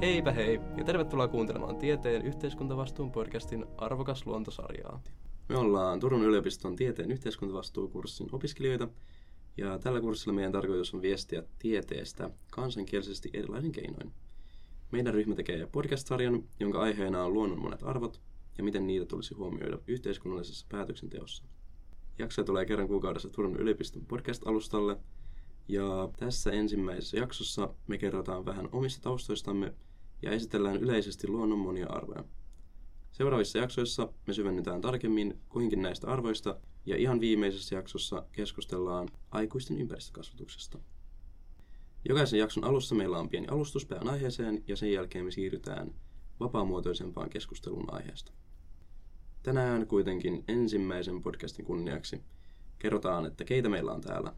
Heipä hei ja tervetuloa kuuntelemaan Tieteen yhteiskuntavastuun podcastin Arvokas luontosarjaa. Me ollaan Turun yliopiston tieteen yhteiskuntavastuukurssin opiskelijoita ja tällä kurssilla meidän tarkoitus on viestiä tieteestä kansankielisesti erilaisin keinoin. Meidän ryhmä tekee podcast-sarjan, jonka aiheena on luonnon monet arvot ja miten niitä tulisi huomioida yhteiskunnallisessa päätöksenteossa. Jaksoja tulee kerran kuukaudessa Turun yliopiston podcast-alustalle ja tässä ensimmäisessä jaksossa me kerrotaan vähän omista taustoistamme ja esitellään yleisesti luonnon monia arvoja. Seuraavissa jaksoissa me syvennytään tarkemmin kuhinkin näistä arvoista ja ihan viimeisessä jaksossa keskustellaan aikuisten ympäristökasvatuksesta. Jokaisen jakson alussa meillä on pieni alustus aiheeseen ja sen jälkeen me siirrytään vapaamuotoisempaan keskusteluun aiheesta. Tänään kuitenkin ensimmäisen podcastin kunniaksi kerrotaan, että keitä meillä on täällä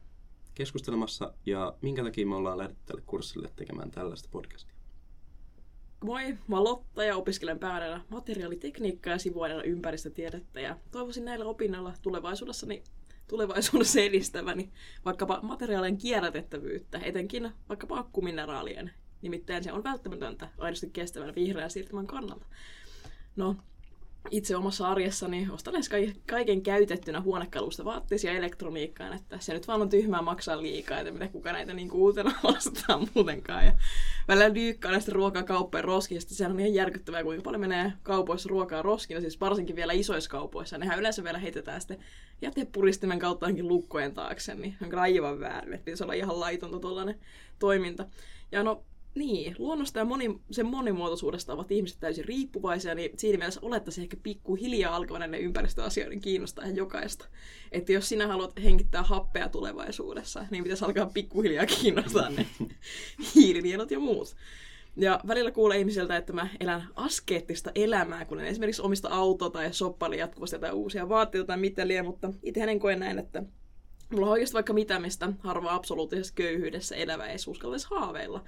keskustelemassa ja minkä takia me ollaan lähdetty tälle kurssille tekemään tällaista podcastia. Moi, mä oon Lotta ja opiskelen pääaineena materiaalitekniikkaa ja sivuaineena ympäristötiedettä ja toivoisin näillä opinnoilla tulevaisuudessani tulevaisuudessa edistäväni vaikkapa materiaalien kierrätettävyyttä, etenkin vaikkapa akkumineraalien. Nimittäin se on välttämätöntä aidosti kestävän vihreän siirtymän kannalta. No, itse omassa arjessani ostan edes kaiken käytettynä huonekalusta vaatteisia elektroniikkaan, että se nyt vaan on tyhmää maksaa liikaa, että mitä kuka näitä niin uutena vastaa muutenkaan. Ja välillä dyykkaa näistä ruokakauppojen roskista, sehän on ihan järkyttävää, kuinka paljon menee kaupoissa ruokaa roskina, siis varsinkin vielä isoissa kaupoissa. Nehän yleensä vielä heitetään sitten jätepuristimen kautta ainakin lukkojen taakse, niin on aivan väärin, että se on ihan laitonta tuollainen toiminta. Ja no, niin, luonnosta ja moni, sen monimuotoisuudesta ovat ihmiset täysin riippuvaisia, niin siinä mielessä olettaisiin ehkä pikkuhiljaa alkavan näiden ympäristöasioiden kiinnostaa ihan jokaista. Että jos sinä haluat hengittää happea tulevaisuudessa, niin pitäisi alkaa pikkuhiljaa kiinnostaa ne hiilinielot ja muut. Ja välillä kuulee ihmisiltä, että mä elän askeettista elämää, kun en esimerkiksi omista autoa tai soppaili jatkuvasti jotain uusia vaatteita tai mitä liian, mutta itse en koe näin, että mulla on oikeasti vaikka mitä, mistä harva absoluuttisessa köyhyydessä elävä ei uskaltaisi haaveilla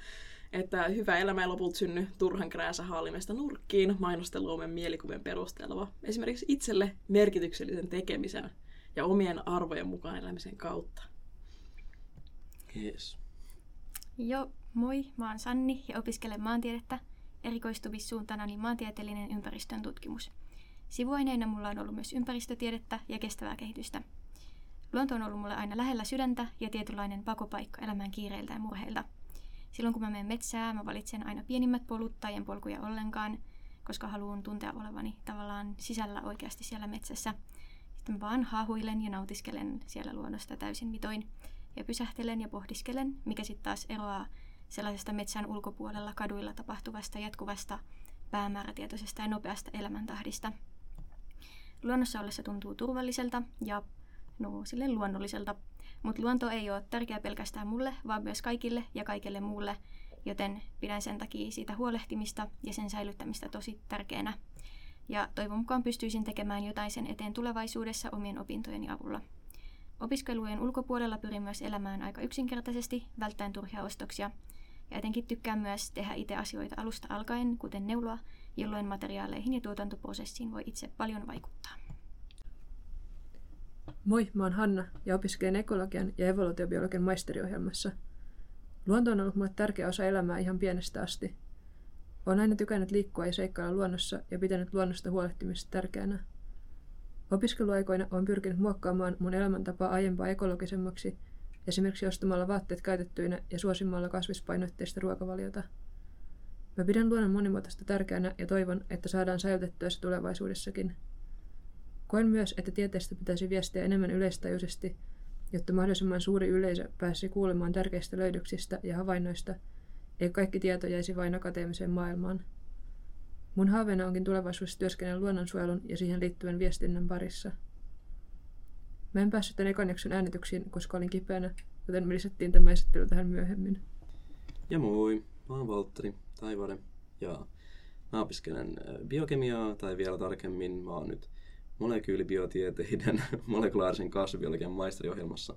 että hyvä elämä ei lopulta synny turhan krääsä haalimesta nurkkiin mainosteluomen mielikuvien perusteella, vaan esimerkiksi itselle merkityksellisen tekemisen ja omien arvojen mukaan elämisen kautta. Yes. Joo, moi, mä oon Sanni ja opiskelen maantiedettä, erikoistumissuuntana niin maantieteellinen ympäristön tutkimus. Sivuaineina mulla on ollut myös ympäristötiedettä ja kestävää kehitystä. Luonto on ollut mulle aina lähellä sydäntä ja tietynlainen pakopaikka elämän kiireiltä ja murheilta – Silloin kun mä menen metsään, mä valitsen aina pienimmät polut tai en polkuja ollenkaan, koska haluan tuntea olevani tavallaan sisällä oikeasti siellä metsässä. Sitten mä vaan haahuilen ja nautiskelen siellä luonnosta täysin mitoin. Ja pysähtelen ja pohdiskelen, mikä sitten taas eroaa sellaisesta metsän ulkopuolella kaduilla tapahtuvasta jatkuvasta päämäärätietoisesta ja nopeasta elämäntahdista. Luonnossa ollessa tuntuu turvalliselta ja no, sille luonnolliselta mutta luonto ei ole tärkeä pelkästään mulle, vaan myös kaikille ja kaikille muulle, joten pidän sen takia siitä huolehtimista ja sen säilyttämistä tosi tärkeänä. Ja toivon mukaan pystyisin tekemään jotain sen eteen tulevaisuudessa omien opintojeni avulla. Opiskelujen ulkopuolella pyrin myös elämään aika yksinkertaisesti, välttäen turhia ostoksia. Ja etenkin tykkään myös tehdä itse asioita alusta alkaen, kuten neuloa, jolloin materiaaleihin ja tuotantoprosessiin voi itse paljon vaikuttaa. Moi, mä oon Hanna ja opiskelen ekologian ja evoluutiobiologian maisteriohjelmassa. Luonto on ollut mulle tärkeä osa elämää ihan pienestä asti. Olen aina tykännyt liikkua ja seikkailla luonnossa ja pitänyt luonnosta huolehtimista tärkeänä. Opiskeluaikoina olen pyrkinyt muokkaamaan mun elämäntapaa aiempaa ekologisemmaksi, esimerkiksi ostamalla vaatteet käytettyinä ja suosimalla kasvispainotteista ruokavaliota. Mä pidän luonnon monimuotoista tärkeänä ja toivon, että saadaan säilytettyä se tulevaisuudessakin – Koen myös, että tieteestä pitäisi viestiä enemmän yleistajuisesti, jotta mahdollisimman suuri yleisö pääsisi kuulemaan tärkeistä löydöksistä ja havainnoista, ei kaikki tieto jäisi vain akateemiseen maailmaan. Mun haaveena onkin tulevaisuudessa työskennellä luonnonsuojelun ja siihen liittyvän viestinnän parissa. Mä en päässyt tämän ekan äänityksiin, koska olin kipeänä, joten me lisättiin tämä esittely tähän myöhemmin. Ja moi, mä oon Valtteri Taivare ja mä opiskelen biokemiaa tai vielä tarkemmin mä oon nyt molekyylibiotieteiden molekulaarisen kasvibiologian maisteriohjelmassa.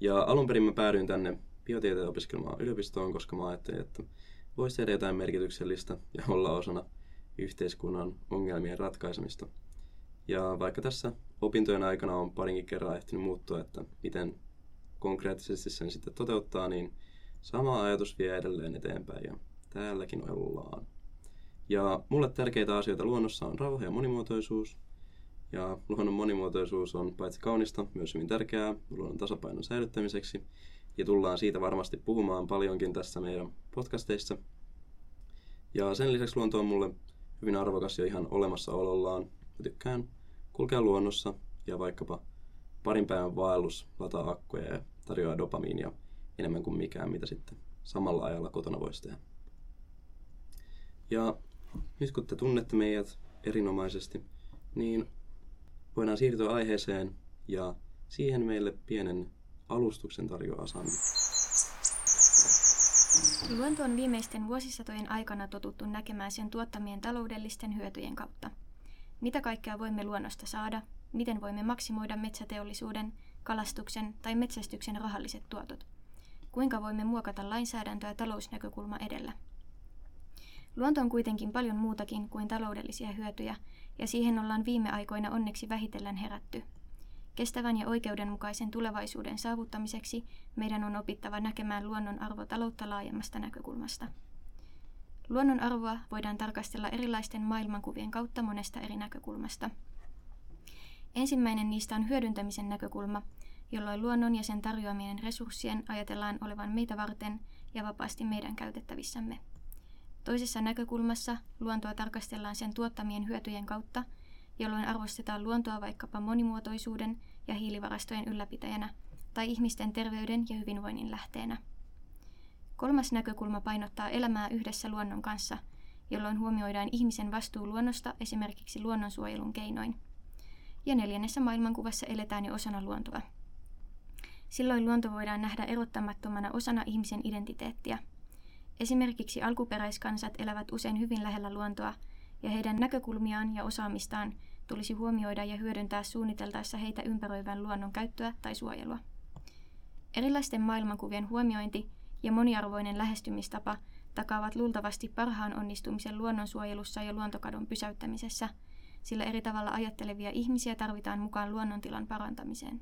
Ja alun perin mä päädyin tänne biotieteen opiskelemaan yliopistoon, koska mä ajattelin, että voisi tehdä jotain merkityksellistä ja olla osana yhteiskunnan ongelmien ratkaisemista. Ja vaikka tässä opintojen aikana on parinkin kerran ehtinyt muuttua, että miten konkreettisesti sen sitten toteuttaa, niin sama ajatus vie edelleen eteenpäin. Ja täälläkin ollaan. Ja mulle tärkeitä asioita luonnossa on rauha ja monimuotoisuus. Ja luonnon monimuotoisuus on paitsi kaunista, myös hyvin tärkeää luonnon tasapainon säilyttämiseksi. Ja tullaan siitä varmasti puhumaan paljonkin tässä meidän podcasteissa. Ja sen lisäksi luonto on mulle hyvin arvokas jo ihan olemassaolollaan. Mä tykkään kulkea luonnossa ja vaikkapa parin päivän vaellus lataa akkuja ja tarjoaa dopamiinia enemmän kuin mikään, mitä sitten samalla ajalla kotona voisi tehdä. Ja nyt kun te tunnette meidät erinomaisesti, niin voidaan siirtyä aiheeseen ja siihen meille pienen alustuksen tarjoaa Sanni. Luonto on viimeisten vuosisatojen aikana totuttu näkemään sen tuottamien taloudellisten hyötyjen kautta. Mitä kaikkea voimme luonnosta saada, miten voimme maksimoida metsäteollisuuden, kalastuksen tai metsästyksen rahalliset tuotot. Kuinka voimme muokata lainsäädäntöä talousnäkökulma edellä. Luonto on kuitenkin paljon muutakin kuin taloudellisia hyötyjä, ja siihen ollaan viime aikoina onneksi vähitellen herätty. Kestävän ja oikeudenmukaisen tulevaisuuden saavuttamiseksi meidän on opittava näkemään luonnon arvo taloutta laajemmasta näkökulmasta. Luonnon arvoa voidaan tarkastella erilaisten maailmankuvien kautta monesta eri näkökulmasta. Ensimmäinen niistä on hyödyntämisen näkökulma, jolloin luonnon ja sen tarjoamien resurssien ajatellaan olevan meitä varten ja vapaasti meidän käytettävissämme. Toisessa näkökulmassa luontoa tarkastellaan sen tuottamien hyötyjen kautta, jolloin arvostetaan luontoa vaikkapa monimuotoisuuden ja hiilivarastojen ylläpitäjänä tai ihmisten terveyden ja hyvinvoinnin lähteenä. Kolmas näkökulma painottaa elämää yhdessä luonnon kanssa, jolloin huomioidaan ihmisen vastuu luonnosta esimerkiksi luonnonsuojelun keinoin. Ja neljännessä maailmankuvassa eletään jo osana luontoa. Silloin luonto voidaan nähdä erottamattomana osana ihmisen identiteettiä – Esimerkiksi alkuperäiskansat elävät usein hyvin lähellä luontoa, ja heidän näkökulmiaan ja osaamistaan tulisi huomioida ja hyödyntää suunniteltaessa heitä ympäröivän luonnon käyttöä tai suojelua. Erilaisten maailmankuvien huomiointi ja moniarvoinen lähestymistapa takaavat luultavasti parhaan onnistumisen luonnonsuojelussa ja luontokadon pysäyttämisessä, sillä eri tavalla ajattelevia ihmisiä tarvitaan mukaan luonnontilan parantamiseen.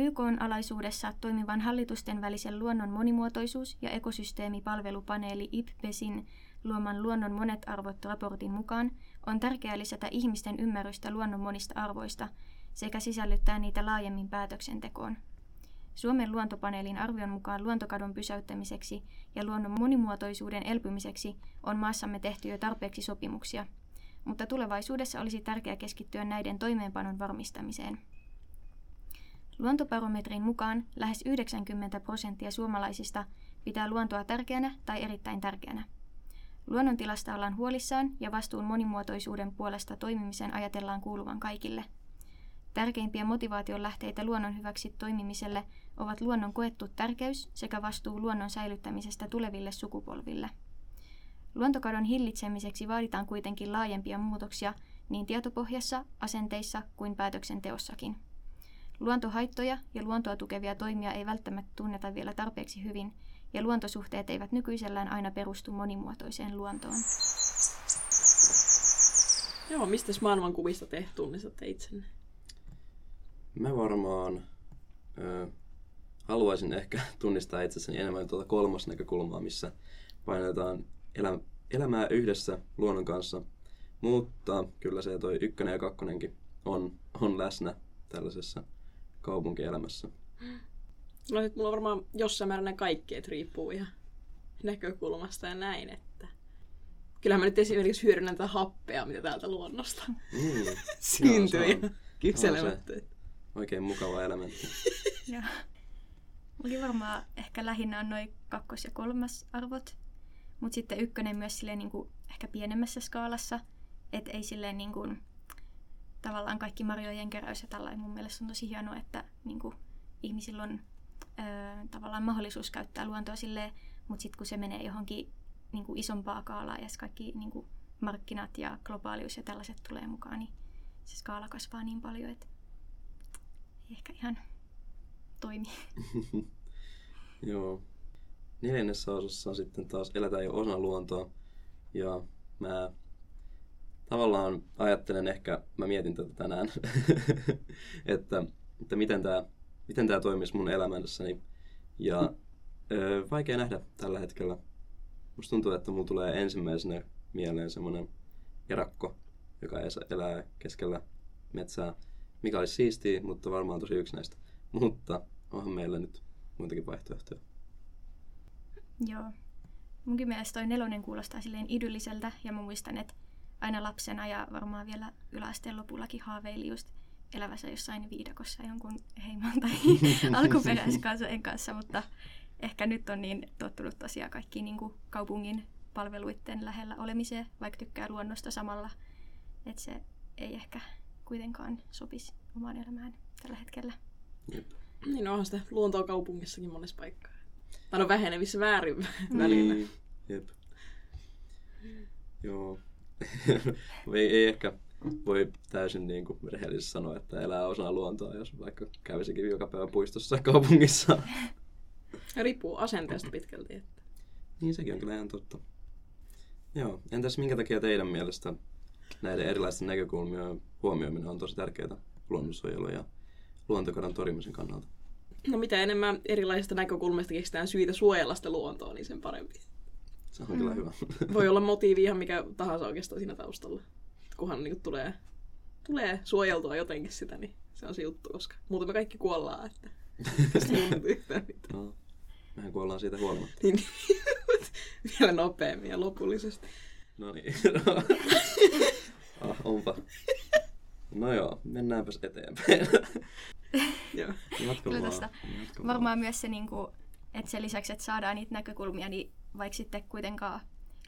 YK on alaisuudessa toimivan hallitusten välisen luonnon monimuotoisuus- ja ekosysteemipalvelupaneeli IPPESin luoman Luonnon monet arvot raportin mukaan on tärkeää lisätä ihmisten ymmärrystä luonnon monista arvoista sekä sisällyttää niitä laajemmin päätöksentekoon. Suomen luontopaneelin arvion mukaan luontokadon pysäyttämiseksi ja luonnon monimuotoisuuden elpymiseksi on maassamme tehty jo tarpeeksi sopimuksia, mutta tulevaisuudessa olisi tärkeää keskittyä näiden toimeenpanon varmistamiseen. Luontobarometrin mukaan lähes 90 prosenttia suomalaisista pitää luontoa tärkeänä tai erittäin tärkeänä. Luonnontilasta ollaan huolissaan ja vastuun monimuotoisuuden puolesta toimimisen ajatellaan kuuluvan kaikille. Tärkeimpiä motivaation lähteitä luonnon hyväksi toimimiselle ovat luonnon koettu tärkeys sekä vastuu luonnon säilyttämisestä tuleville sukupolville. Luontokadon hillitsemiseksi vaaditaan kuitenkin laajempia muutoksia niin tietopohjassa, asenteissa kuin päätöksenteossakin. Luontohaittoja ja luontoa tukevia toimia ei välttämättä tunneta vielä tarpeeksi hyvin, ja luontosuhteet eivät nykyisellään aina perustu monimuotoiseen luontoon. Joo, mistä maailmankuvista te tunnistatte itsenne? Mä varmaan ö, haluaisin ehkä tunnistaa itsessäni enemmän tuota kolmas näkökulmaa, missä painotetaan elä, elämää yhdessä luonnon kanssa. Mutta kyllä se toi ykkönen ja kakkonenkin on, on läsnä tällaisessa kaupunkielämässä? No nyt mulla on varmaan jossain määrin kaikki, että riippuu ihan näkökulmasta ja näin, että kyllähän mä nyt esimerkiksi hyödynnän tätä happea, mitä täältä luonnosta mm. syntyy kyselemättä. Oikein mukava elementti. Joo. Mulla varmaan ehkä lähinnä on noin kakkos- ja kolmas arvot, mutta sitten ykkönen myös silleen niin kuin ehkä pienemmässä skaalassa, että ei silleen niin kuin tavallaan kaikki marjojen keräys ja tällainen mun mielestä on tosi hienoa, että niin kuin, ihmisillä on ö, tavallaan mahdollisuus käyttää luontoa silleen, mutta sitten kun se menee johonkin niin kuin isompaa kaalaa ja kaikki niin kuin markkinat ja globaalius ja tällaiset tulee mukaan, niin se skaala kasvaa niin paljon, että ei ehkä ihan toimi. Joo. Neljännessä osassa sitten taas eletään jo osana luontoa. Ja mä tavallaan ajattelen ehkä, mä mietin tätä tänään, että, että miten tämä miten tää toimisi mun elämässäni. Ja ö, vaikea nähdä tällä hetkellä, musta tuntuu, että mulla tulee ensimmäisenä mieleen semmoinen erakko, joka elää keskellä metsää, mikä olisi siistiä, mutta varmaan tosi yksinäistä. Mutta onhan meillä nyt muitakin vaihtoehtoja. Joo. Munkin mielestä toi nelonen kuulostaa silleen idylliseltä ja mä muistan, että aina lapsena ja varmaan vielä yläasteen lopullakin haaveili just elävässä jossain viidakossa jonkun heimon tai alkuperäiskansojen kanssa, mutta ehkä nyt on niin tottunut tosiaan kaikkiin niin kuin kaupungin palveluiden lähellä olemiseen, vaikka tykkää luonnosta samalla, että se ei ehkä kuitenkaan sopisi omaan elämään tällä hetkellä. Jep. Niin onhan sitä luontoa kaupungissakin monessa paikkaa. Tai no vähenevissä väärin välillä. Niin, jep. Joo. Ei, ei ehkä voi täysin niin kuin rehellisesti sanoa, että elää osana luontoa, jos vaikka kävisikin joka päivä puistossa kaupungissa. Riippuu asenteesta pitkälti. Että. niin sekin on kyllä ihan totta. Joo, entäs minkä takia teidän mielestä näiden erilaisten näkökulmien huomioiminen on tosi tärkeää luonnonsuojelun ja luontokadon torjumisen kannalta? No mitä enemmän erilaisista näkökulmista keksitään syitä suojella sitä luontoa, niin sen parempi. Se on mm. kyllä hyvä. Voi olla motiivi ihan mikä tahansa oikeastaan siinä taustalla. Kunhan niin tulee, tulee suojeltua jotenkin sitä, niin se on se juttu, koska muuten me kaikki kuollaan. Että... Tästä yhtään mitään. No, mehän kuollaan siitä huolimatta. Niin, vielä nopeammin ja lopullisesti. No niin. ah, onpa. No joo, mennäänpäs eteenpäin. Joo. Kyllä vaan. Varmaan myös se, niin kuin, että sen lisäksi, että saadaan niitä näkökulmia, niin vaikka sitten kuitenkaan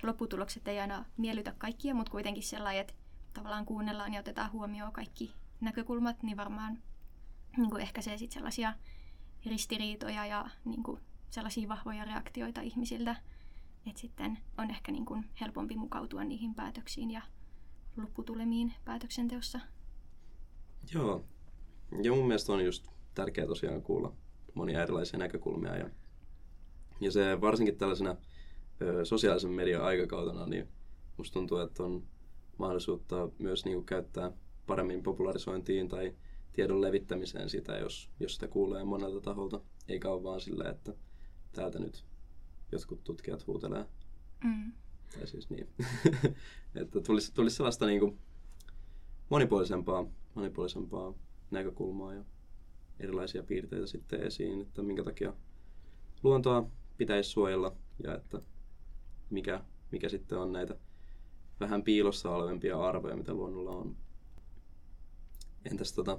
lopputulokset ei aina miellytä kaikkia, mutta kuitenkin sellainen, että tavallaan kuunnellaan ja otetaan huomioon kaikki näkökulmat, niin varmaan niin kuin ehkäisee sitten sellaisia ristiriitoja ja niin kuin sellaisia vahvoja reaktioita ihmisiltä, että sitten on ehkä niin kuin helpompi mukautua niihin päätöksiin ja lopputulemiin päätöksenteossa. Joo. Ja mun mielestä on just tärkeää tosiaan kuulla monia erilaisia näkökulmia. Ja, ja se varsinkin tällaisena ö, sosiaalisen median aikakautena, niin musta tuntuu, että on mahdollisuutta myös niinku käyttää paremmin popularisointiin tai tiedon levittämiseen sitä, jos, jos sitä kuulee monelta taholta. Eikä ole vaan silleen, että täältä nyt jotkut tutkijat huutelee. Mm. Tai siis niin. että tulisi, tulisi sellaista niinku monipuolisempaa, monipuolisempaa näkökulmaa ja erilaisia piirteitä sitten esiin, että minkä takia luontoa pitäisi suojella ja että mikä, mikä sitten on näitä vähän piilossa olevempia arvoja, mitä luonnolla on. Entäs tota,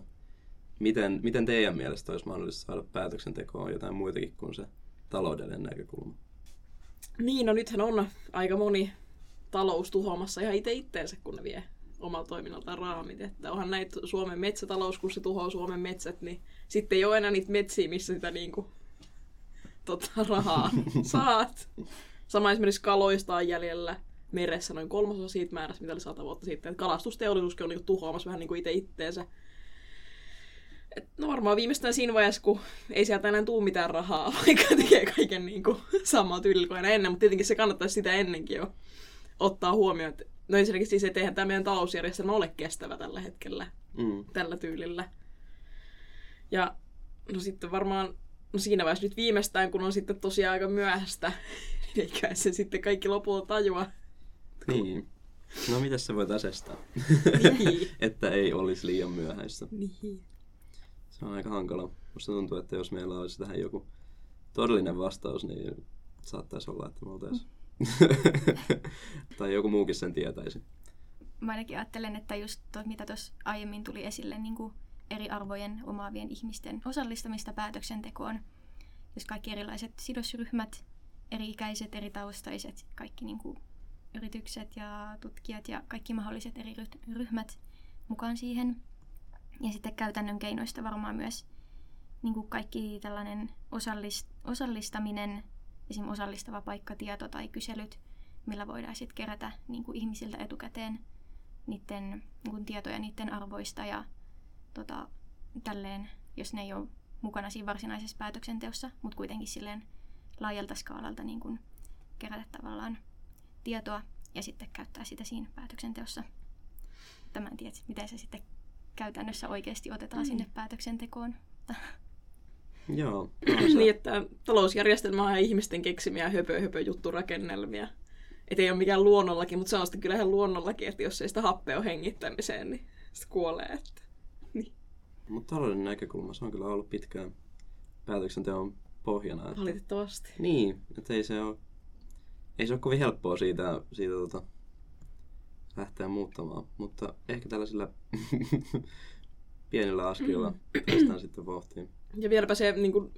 miten, miten teidän mielestä olisi mahdollista saada päätöksentekoon jotain muitakin kuin se taloudellinen näkökulma? Niin, no nythän on aika moni talous tuhoamassa ihan itse itteensä, kun ne vie omalla toiminnaltaan raamit. Että onhan näitä Suomen metsätalous, kun se tuhoaa Suomen metsät, niin sitten ei ole enää niitä metsiä, missä sitä niinku, tota, rahaa saat. Sama esimerkiksi kaloista on jäljellä meressä noin kolmasosa siitä määrästä, mitä oli sata vuotta sitten. Et kalastusteollisuuskin on niinku tuhoamassa vähän niinku itse itteensä. Et no varmaan viimeistään siinä vaiheessa, kun ei sieltä enää tule mitään rahaa, vaikka tekee kaiken niin kuin samaa tyylillä kuin ennen, mutta tietenkin se kannattaisi sitä ennenkin jo ottaa huomioon. Että, no ensinnäkin siis, että eihän tämä meidän talousjärjestelmä ole kestävä tällä hetkellä, Mm. tällä tyylillä. Ja no sitten varmaan, no siinä vaiheessa nyt viimeistään, kun on sitten tosiaan aika myöhäistä, niin eikä se sitten kaikki lopulta tajua. Niin. No miten se voit asestaa? Niin. että ei olisi liian myöhäistä. Niin. Se on aika hankala. Musta tuntuu, että jos meillä olisi tähän joku todellinen vastaus, niin saattaisi olla, että me oltaisiin... tai joku muukin sen tietäisi. Mä ainakin ajattelen, että just to, mitä tuossa aiemmin tuli esille, niin kuin eri arvojen omaavien ihmisten osallistamista päätöksentekoon. Jos kaikki erilaiset sidosryhmät, eri-ikäiset, eri taustaiset, kaikki niin kuin yritykset ja tutkijat ja kaikki mahdolliset eri ryh- ryhmät mukaan siihen. Ja sitten käytännön keinoista varmaan myös niin kuin kaikki tällainen osallist- osallistaminen, esim. osallistava paikkatieto tai kyselyt, millä voidaan sitten kerätä niin kuin ihmisiltä etukäteen niiden niin kuin tietoja niiden arvoista ja tota, tälleen, jos ne ei ole mukana siinä varsinaisessa päätöksenteossa, mutta kuitenkin silleen laajalta skaalalta niin kuin kerätä tavallaan tietoa ja sitten käyttää sitä siinä päätöksenteossa. Tämä en tiedä, miten se sitten käytännössä oikeasti otetaan mm. sinne päätöksentekoon. Joo. niin, että talousjärjestelmä on ihmisten keksimiä höpö, höpö jutturakennelmia. että ei ole mikään luonnollakin, mutta se on sitten kyllä ihan luonnollakin, että jos ei sitä happea ole hengittämiseen, niin se kuolee. Että. Mutta talouden näkökulma, se on kyllä ollut pitkään päätöksenteon pohjana. Että... Valitettavasti. Niin, että ei se ole, ei se ole kovin helppoa siitä, siitä tota, lähteä muuttamaan, mutta ehkä tällaisilla pienillä askelilla päästään sitten vauhtiin. Ja vieläpä se niin kuin,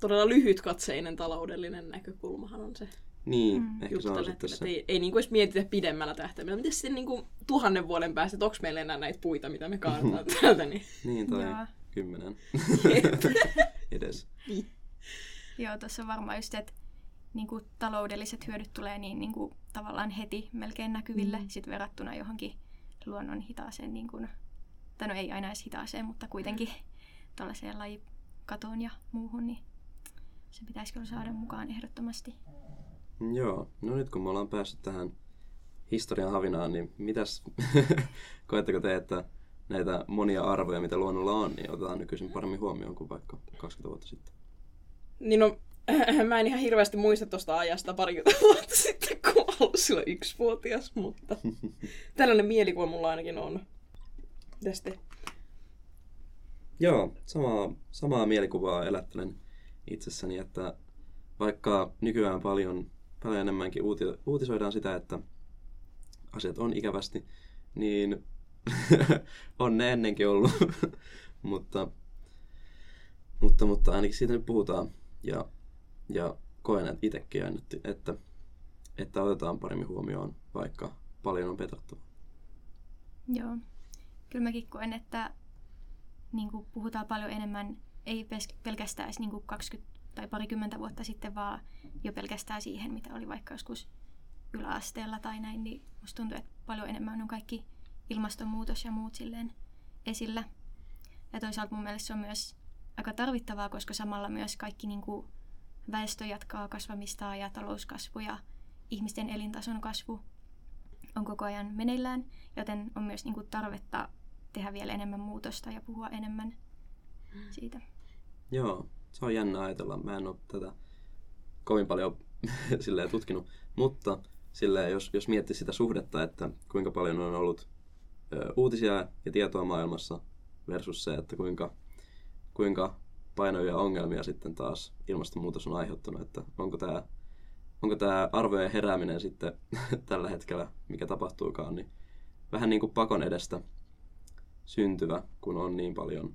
todella lyhytkatseinen taloudellinen näkökulmahan on se Niin, Mm. ehkä se on sitten se. että Ei, ei niin kuin edes mietitä pidemmällä tähtäimellä. Miten sitten niin kuin, tuhannen vuoden päästä, että onko meillä enää näitä puita, mitä me kaadetaan täältä, niin Niin, tai Joo. kymmenen edes. Joo, tuossa on varmaan just, että niinku, taloudelliset hyödyt tulee niin niinku, tavallaan heti melkein näkyville mm. sit verrattuna johonkin luonnon hitaaseen, niinku, tai no ei aina edes hitaaseen, mutta kuitenkin tuollaiseen lajikatoon ja muuhun, niin se pitäisi kyllä saada mukaan ehdottomasti. Joo, no nyt kun me ollaan päässyt tähän historian havinaan, niin mitäs koetteko te, että näitä monia arvoja, mitä luonnolla on, niin otetaan nykyisin paremmin huomioon kuin vaikka 20 vuotta sitten? Niin no, mä en ihan hirveästi muista tuosta ajasta parikymmentä vuotta sitten, kun mä ollut silloin yksivuotias, mutta tällainen mielikuva mulla ainakin on tästä. Joo, samaa, samaa mielikuvaa elättelen itsessäni, että vaikka nykyään paljon, paljon enemmänkin uuti, uutisoidaan sitä, että asiat on ikävästi, niin on ne ennenkin ollut, mutta, mutta, mutta ainakin siitä nyt puhutaan ja, ja koen että itsekin että, että, että otetaan paremmin huomioon, vaikka paljon on petattu. Joo. Kyllä mäkin koen, että niin puhutaan paljon enemmän, ei pelkästään edes niin kuin 20 tai parikymmentä vuotta sitten, vaan jo pelkästään siihen, mitä oli vaikka joskus yläasteella tai näin, niin musta tuntuu, että paljon enemmän on kaikki ilmastonmuutos ja muut silleen esillä. Ja toisaalta mun mielestä se on myös aika tarvittavaa, koska samalla myös kaikki niin kuin väestö jatkaa kasvamistaan ja talouskasvu ja ihmisten elintason kasvu on koko ajan meneillään, joten on myös niin kuin tarvetta tehdä vielä enemmän muutosta ja puhua enemmän siitä. Joo, se on jännä ajatella. Mä en ole tätä kovin paljon silleen tutkinut, mutta silleen, jos, jos miettii sitä suhdetta, että kuinka paljon on ollut ö, uutisia ja tietoa maailmassa versus se, että kuinka, kuinka painavia ongelmia sitten taas ilmastonmuutos on aiheuttanut, että onko tämä onko tämä arvojen herääminen sitten tällä hetkellä, mikä tapahtuukaan, niin vähän niin kuin pakon edestä syntyvä, kun on niin paljon,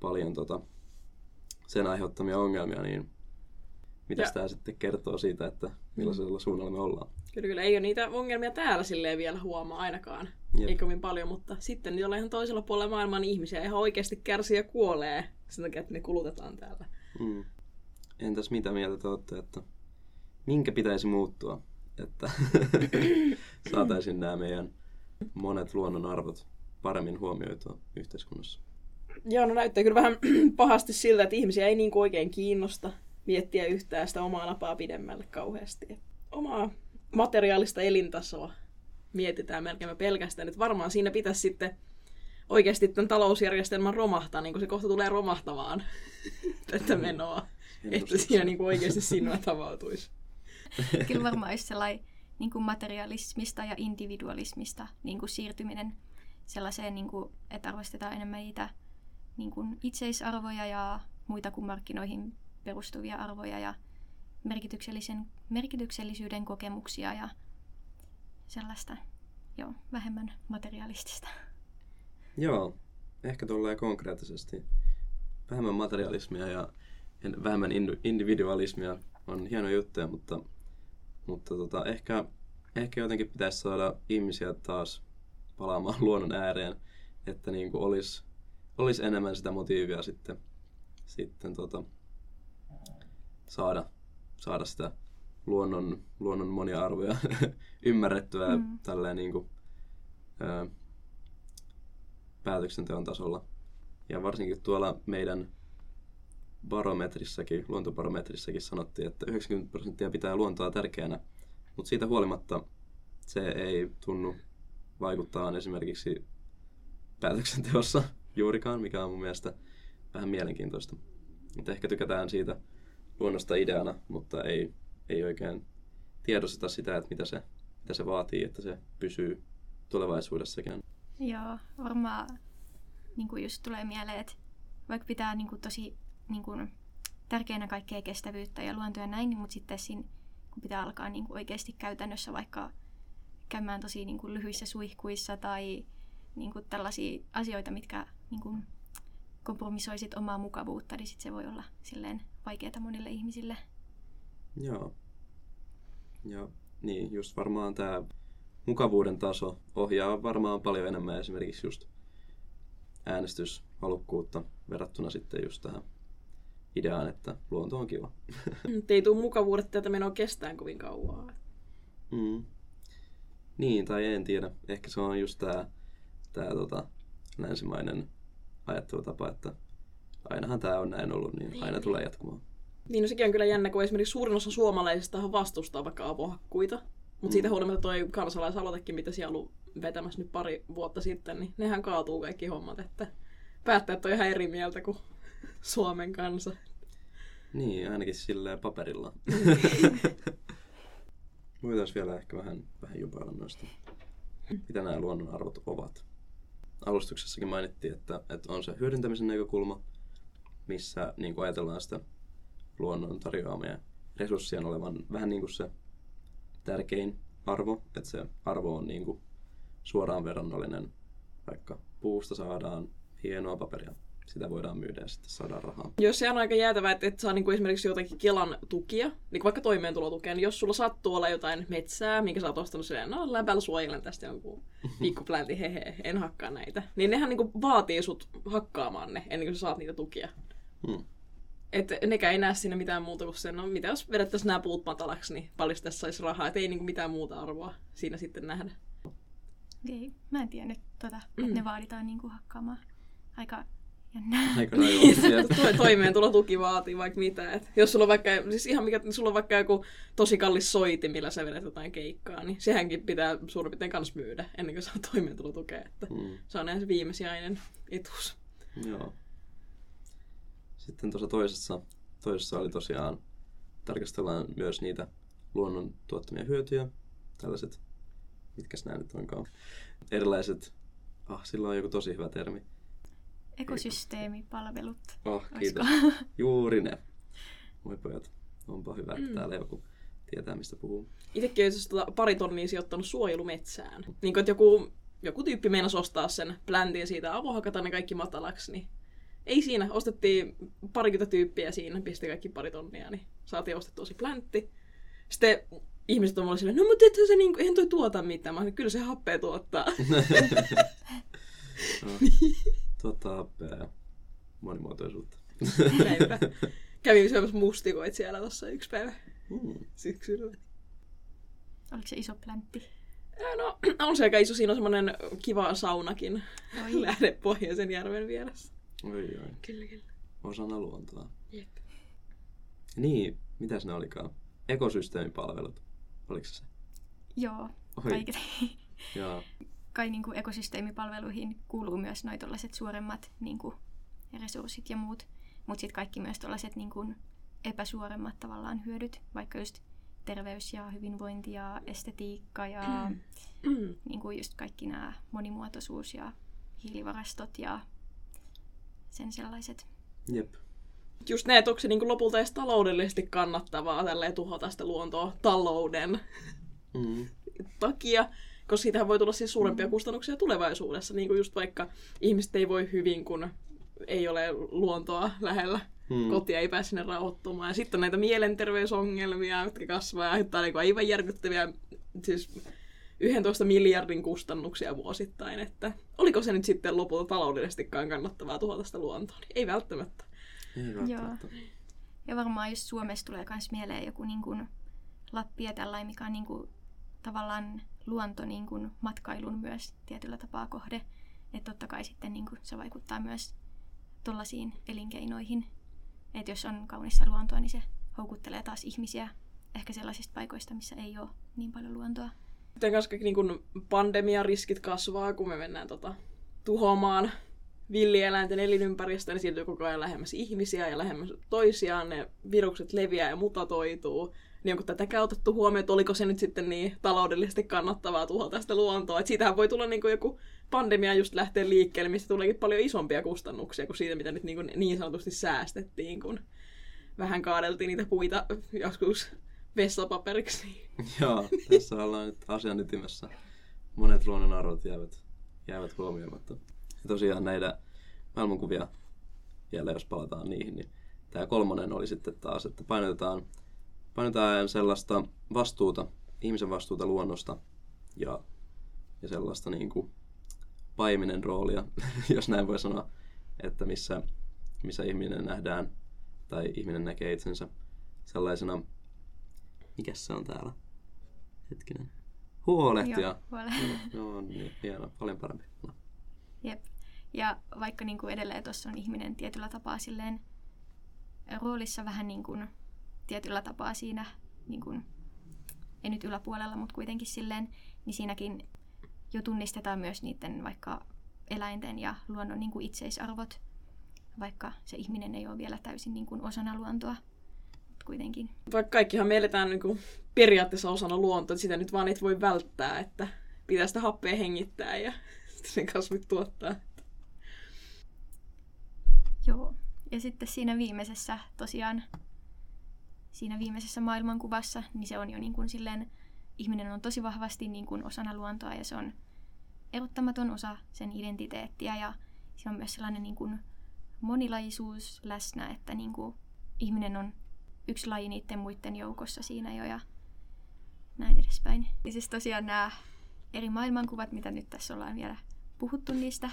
paljon tota, sen aiheuttamia ongelmia, niin mitä tämä sitten kertoo siitä, että millaisella suunnalla me ollaan. Kyllä, kyllä ei ole niitä ongelmia täällä silleen vielä huomaa ainakaan. Jep. Ei kovin paljon, mutta sitten jollain ihan toisella puolella maailmaa niin ihmisiä ihan oikeasti kärsii ja kuolee sen takia, että ne kulutetaan täällä. Mm. Entäs mitä mieltä te olette, että minkä pitäisi muuttua, että saataisiin nämä meidän monet luonnonarvot paremmin huomioitua yhteiskunnassa? Joo, no näyttää kyllä vähän pahasti siltä, että ihmisiä ei niin kuin oikein kiinnosta miettiä yhtään sitä omaa napaa pidemmälle kauheasti. Et Omaa materiaalista elintasoa mietitään melkein pelkästään. Että varmaan siinä pitäisi sitten oikeasti tämän talousjärjestelmän romahtaa, niin kuin se kohta tulee romahtamaan tätä menoa. Että siinä niin kuin oikeasti silmät avautuisi. Kyllä varmaan olisi sellainen niin kuin materialismista ja individualismista niin kuin siirtyminen sellaiseen, niin kuin, että arvostetaan enemmän niitä niin kuin itseisarvoja ja muita kuin markkinoihin perustuvia arvoja ja merkityksellisen, merkityksellisyyden kokemuksia ja sellaista, joo, vähemmän materialistista. Joo, ehkä tolleen konkreettisesti. Vähemmän materialismia ja vähemmän individualismia on hieno juttuja, mutta, mutta tota, ehkä, ehkä jotenkin pitäisi saada ihmisiä taas palaamaan luonnon ääreen, että niin kuin olisi, olisi enemmän sitä motiivia sitten, sitten tota, saada, saada sitä luonnon, luonnon monia arvoja ymmärrettyä Mm. tälleen niin kuin, ää, päätöksenteon tasolla. Ja varsinkin tuolla meidän barometrissakin, luontobarometrissakin sanottiin, että 90 prosenttia pitää luontoa tärkeänä, mutta siitä huolimatta se ei tunnu vaikuttaa esimerkiksi päätöksenteossa juurikaan, mikä on mun mielestä vähän mielenkiintoista. Mutta ehkä tykätään siitä luonnosta ideana, mutta ei, ei oikein tiedosteta sitä, että mitä se, mitä se vaatii, että se pysyy tulevaisuudessakin. Joo, varmaan niin kuin just tulee mieleen, että vaikka pitää niin kuin tosi niin kuin, tärkeänä kaikkea kestävyyttä ja luontoa ja näin, niin, mutta sitten siinä, kun pitää alkaa niin kuin oikeasti käytännössä vaikka käymään tosi niin kuin lyhyissä suihkuissa tai niin kuin tällaisia asioita, mitkä niin kuin kompromissoisit omaa mukavuutta, niin sit se voi olla silleen vaikeaa monille ihmisille. Joo. Ja niin, just varmaan tämä mukavuuden taso ohjaa varmaan paljon enemmän esimerkiksi just äänestyshalukkuutta verrattuna sitten just tähän ideaan, että luonto on kiva. ei tule mukavuudet tätä menoa kestään kovin kauan. Mm. Niin, tai en tiedä. Ehkä se on just tämä tää, tota, länsimainen ajattelutapa, että ainahan tämä on näin ollut, niin aina tulee jatkumaan. Niin, no sekin on kyllä jännä, kun esimerkiksi suurin osa suomalaisista vastustaa vaikka avohakkuita. Mutta mm. siitä huolimatta toi kansalaisaloitekin, mitä siellä on ollut vetämässä nyt pari vuotta sitten, niin nehän kaatuu kaikki hommat, että päättäjät on ihan eri mieltä kuin Suomen kansa. Niin, ainakin silleen paperilla. Voitaisiin vielä ehkä vähän, vähän jupailla noista, mitä nämä luonnonarvot ovat. Alustuksessakin mainittiin, että, että on se hyödyntämisen näkökulma, missä niin kuin ajatellaan sitä luonnon tarjoamia resurssien olevan vähän niin kuin se tärkein arvo, että se arvo on niin kuin suoraan verrannollinen, vaikka puusta saadaan hienoa paperia sitä voidaan myydä ja sitten saadaan rahaa. Jos se on aika jäätävää, että et saa niinku esimerkiksi jotakin Kelan tukia, niin vaikka toimeentulotukea, niin jos sulla sattuu olla jotain metsää, minkä sä oot ostanut silleen, no läpällä suojelen tästä jonkun pikkuplänti, hehe, en hakkaa näitä. Niin nehän niinku vaatii sut hakkaamaan ne ennen kuin sä saat niitä tukia. Hmm. Että nekään ei näe siinä mitään muuta kuin sen, no mitä jos vedettäisiin nämä puut matalaksi, niin paljon tässä saisi rahaa. Että ei niinku mitään muuta arvoa siinä sitten nähdä. Okei, okay. mä en tiennyt tota, että mm. ne vaaditaan niinku hakkaamaan. Aika Aika to, toimeentulotuki vaatii vaikka mitä. Et jos sulla on vaikka, siis ihan mikä, sulla on vaikka joku tosi kallis soiti, millä sä vedät jotain keikkaa, niin sehänkin pitää suurin piirtein kans myydä ennen kuin saa toimeentulotukea. Että mm. Se on se viimesijainen etuus. Joo. Sitten tuossa toisessa, toisessa oli tosiaan, tarkastellaan myös niitä luonnon tuottamia hyötyjä, tällaiset, mitkä nämä nyt onkaan, erilaiset, ah, sillä on joku tosi hyvä termi, Ekosysteemipalvelut. Oh, kiitos. Juuri ne. Moi pojat. Onpa hyvä, että mm. täällä joku tietää, mistä puhuu. Itsekin olisi tota pari tonnia sijoittanut suojelumetsään. Niin kuin, että joku, joku tyyppi meinasi ostaa sen pläntin siitä avohakata ne kaikki matalaksi, niin ei siinä. Ostettiin parikymmentä tyyppiä siinä, pisti kaikki pari tonnia, niin saatiin ostettua se pläntti. Sitten ihmiset on mulle silleen, no mutta se niinku, eihän toi tuota mitään. Mä sanoin, kyllä se happea tuottaa. no. Tota, monimuotoisuutta. Näinpä. Kävin syömässä mustikoit siellä tuossa yksi päivä mm. syksyllä. Oliko se iso pläntti? No, on se aika iso. Siinä on semmoinen kiva saunakin lähde Pohjoisen järven vieressä. Oi, oi. Kyllä, kyllä. Osana luontoa. Jep. Niin, mitäs ne olikaan? Ekosysteemipalvelut. Oliko se se? Joo, kaiket. Joo kai niin kuin ekosysteemipalveluihin kuuluu myös noin tuollaiset suuremmat niin kuin resurssit ja muut, mutta sitten kaikki myös tuollaiset niin kuin epäsuoremmat tavallaan hyödyt, vaikka just terveys ja hyvinvointi ja estetiikka ja mm. niin kuin just kaikki nämä monimuotoisuus ja hiilivarastot ja sen sellaiset. Jep. Just ne, että onko se niin kuin lopulta edes taloudellisesti kannattavaa tälleen tuhota sitä luontoa talouden mm. takia koska siitähän voi tulla siis suurempia mm. kustannuksia tulevaisuudessa, niin kuin just vaikka ihmiset ei voi hyvin, kun ei ole luontoa lähellä, mm. kotia ei pääse sinne rauhoittumaan. Ja sitten on näitä mielenterveysongelmia, jotka kasvaa ja aiheuttaa niin aivan järkyttäviä, siis 11 miljardin kustannuksia vuosittain, että oliko se nyt sitten lopulta taloudellisestikaan kannattavaa tuhota sitä luontoa? Niin ei välttämättä. Ei välttämättä. Joo. Ja varmaan just Suomessa tulee myös mieleen joku niin kuin Lappi ja tällainen, mikä on niin kuin tavallaan luonto niin kuin matkailun myös tietyllä tapaa kohde. Että totta kai sitten niin kuin se vaikuttaa myös tuollaisiin elinkeinoihin. Että jos on kaunissa luontoa, niin se houkuttelee taas ihmisiä ehkä sellaisista paikoista, missä ei ole niin paljon luontoa. Sitten koska niin kun pandemiariskit kasvaa, kun me mennään tota, tuhoamaan villieläinten elinympäristöä, niin siirtyy koko ajan lähemmäs ihmisiä ja lähemmäs toisiaan. Ne virukset leviää ja mutatoituu niin onko tätäkään otettu huomioon, että oliko se nyt sitten niin taloudellisesti kannattavaa tuhota sitä luontoa. Että siitähän voi tulla niin kuin joku pandemia just lähteä liikkeelle, missä tuleekin paljon isompia kustannuksia kuin siitä, mitä nyt niin, kuin niin sanotusti säästettiin, kun vähän kaadeltiin niitä puita joskus vessapaperiksi. Joo, tässä ollaan nyt asian ytimessä. Monet luonnonarvot jäävät, jäävät huomioimatta. Ja tosiaan näitä maailmankuvia, vielä jos palataan niihin, niin tämä kolmonen oli sitten taas, että painotetaan, painotetaan sellaista vastuuta, ihmisen vastuuta luonnosta ja, ja sellaista niin kuin paiminen roolia, jos näin voi sanoa, että missä, missä ihminen nähdään tai ihminen näkee itsensä sellaisena, mikä se on täällä? Hetkinen. Huolehtija. Joo, huole- Joo, niin, hieno, paljon parempi. No. Jep. Ja vaikka niin kuin edelleen tuossa on ihminen tietyllä tapaa silleen roolissa vähän niin kuin tietyllä tapaa siinä, niin kuin, ei nyt yläpuolella, mutta kuitenkin silleen, niin siinäkin jo tunnistetaan myös niiden vaikka eläinten ja luonnon niin kuin itseisarvot, vaikka se ihminen ei ole vielä täysin niin kuin osana luontoa, kuitenkin. Vaikka kaikkihan me eletään niin kuin periaatteessa osana luontoa, että sitä nyt vaan et voi välttää, että pitää sitä happea hengittää ja sen kasvit tuottaa. Joo. Ja sitten siinä viimeisessä tosiaan, siinä viimeisessä maailmankuvassa, niin se on jo niin kuin silleen, ihminen on tosi vahvasti niin kuin osana luontoa ja se on erottamaton osa sen identiteettiä ja siinä on myös sellainen niin kuin monilajisuus läsnä, että niin kuin ihminen on yksi laji niiden muiden joukossa siinä jo ja näin edespäin. Ja siis tosiaan nämä eri maailmankuvat, mitä nyt tässä ollaan vielä puhuttu niistä,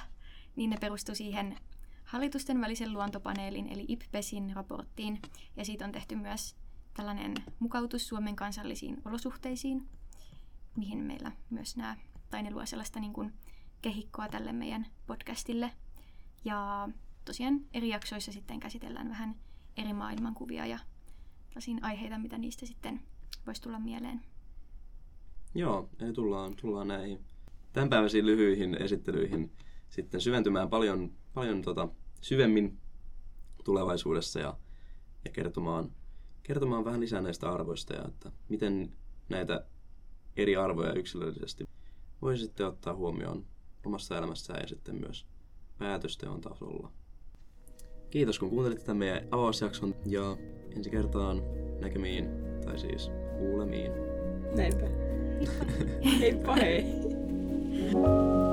niin ne perustuu siihen hallitusten välisen luontopaneelin eli IPPESin raporttiin ja siitä on tehty myös tällainen mukautus Suomen kansallisiin olosuhteisiin, mihin meillä myös nämä, tai ne luo sellaista niin kuin kehikkoa tälle meidän podcastille. Ja tosiaan eri jaksoissa sitten käsitellään vähän eri maailmankuvia ja tällaisia aiheita, mitä niistä sitten voisi tulla mieleen. Joo, eli tullaan, tullaan näihin tämänpäiväisiin lyhyihin esittelyihin sitten syventymään paljon, paljon tota, syvemmin tulevaisuudessa ja, ja kertomaan, kertomaan vähän lisää näistä arvoista ja että miten näitä eri arvoja yksilöllisesti voi sitten ottaa huomioon omassa elämässään ja sitten myös päätösteon tasolla. Kiitos kun kuuntelitte tämän meidän avausjakson ja ensi kertaan näkemiin, tai siis kuulemiin. Näinpä. Heippa hei!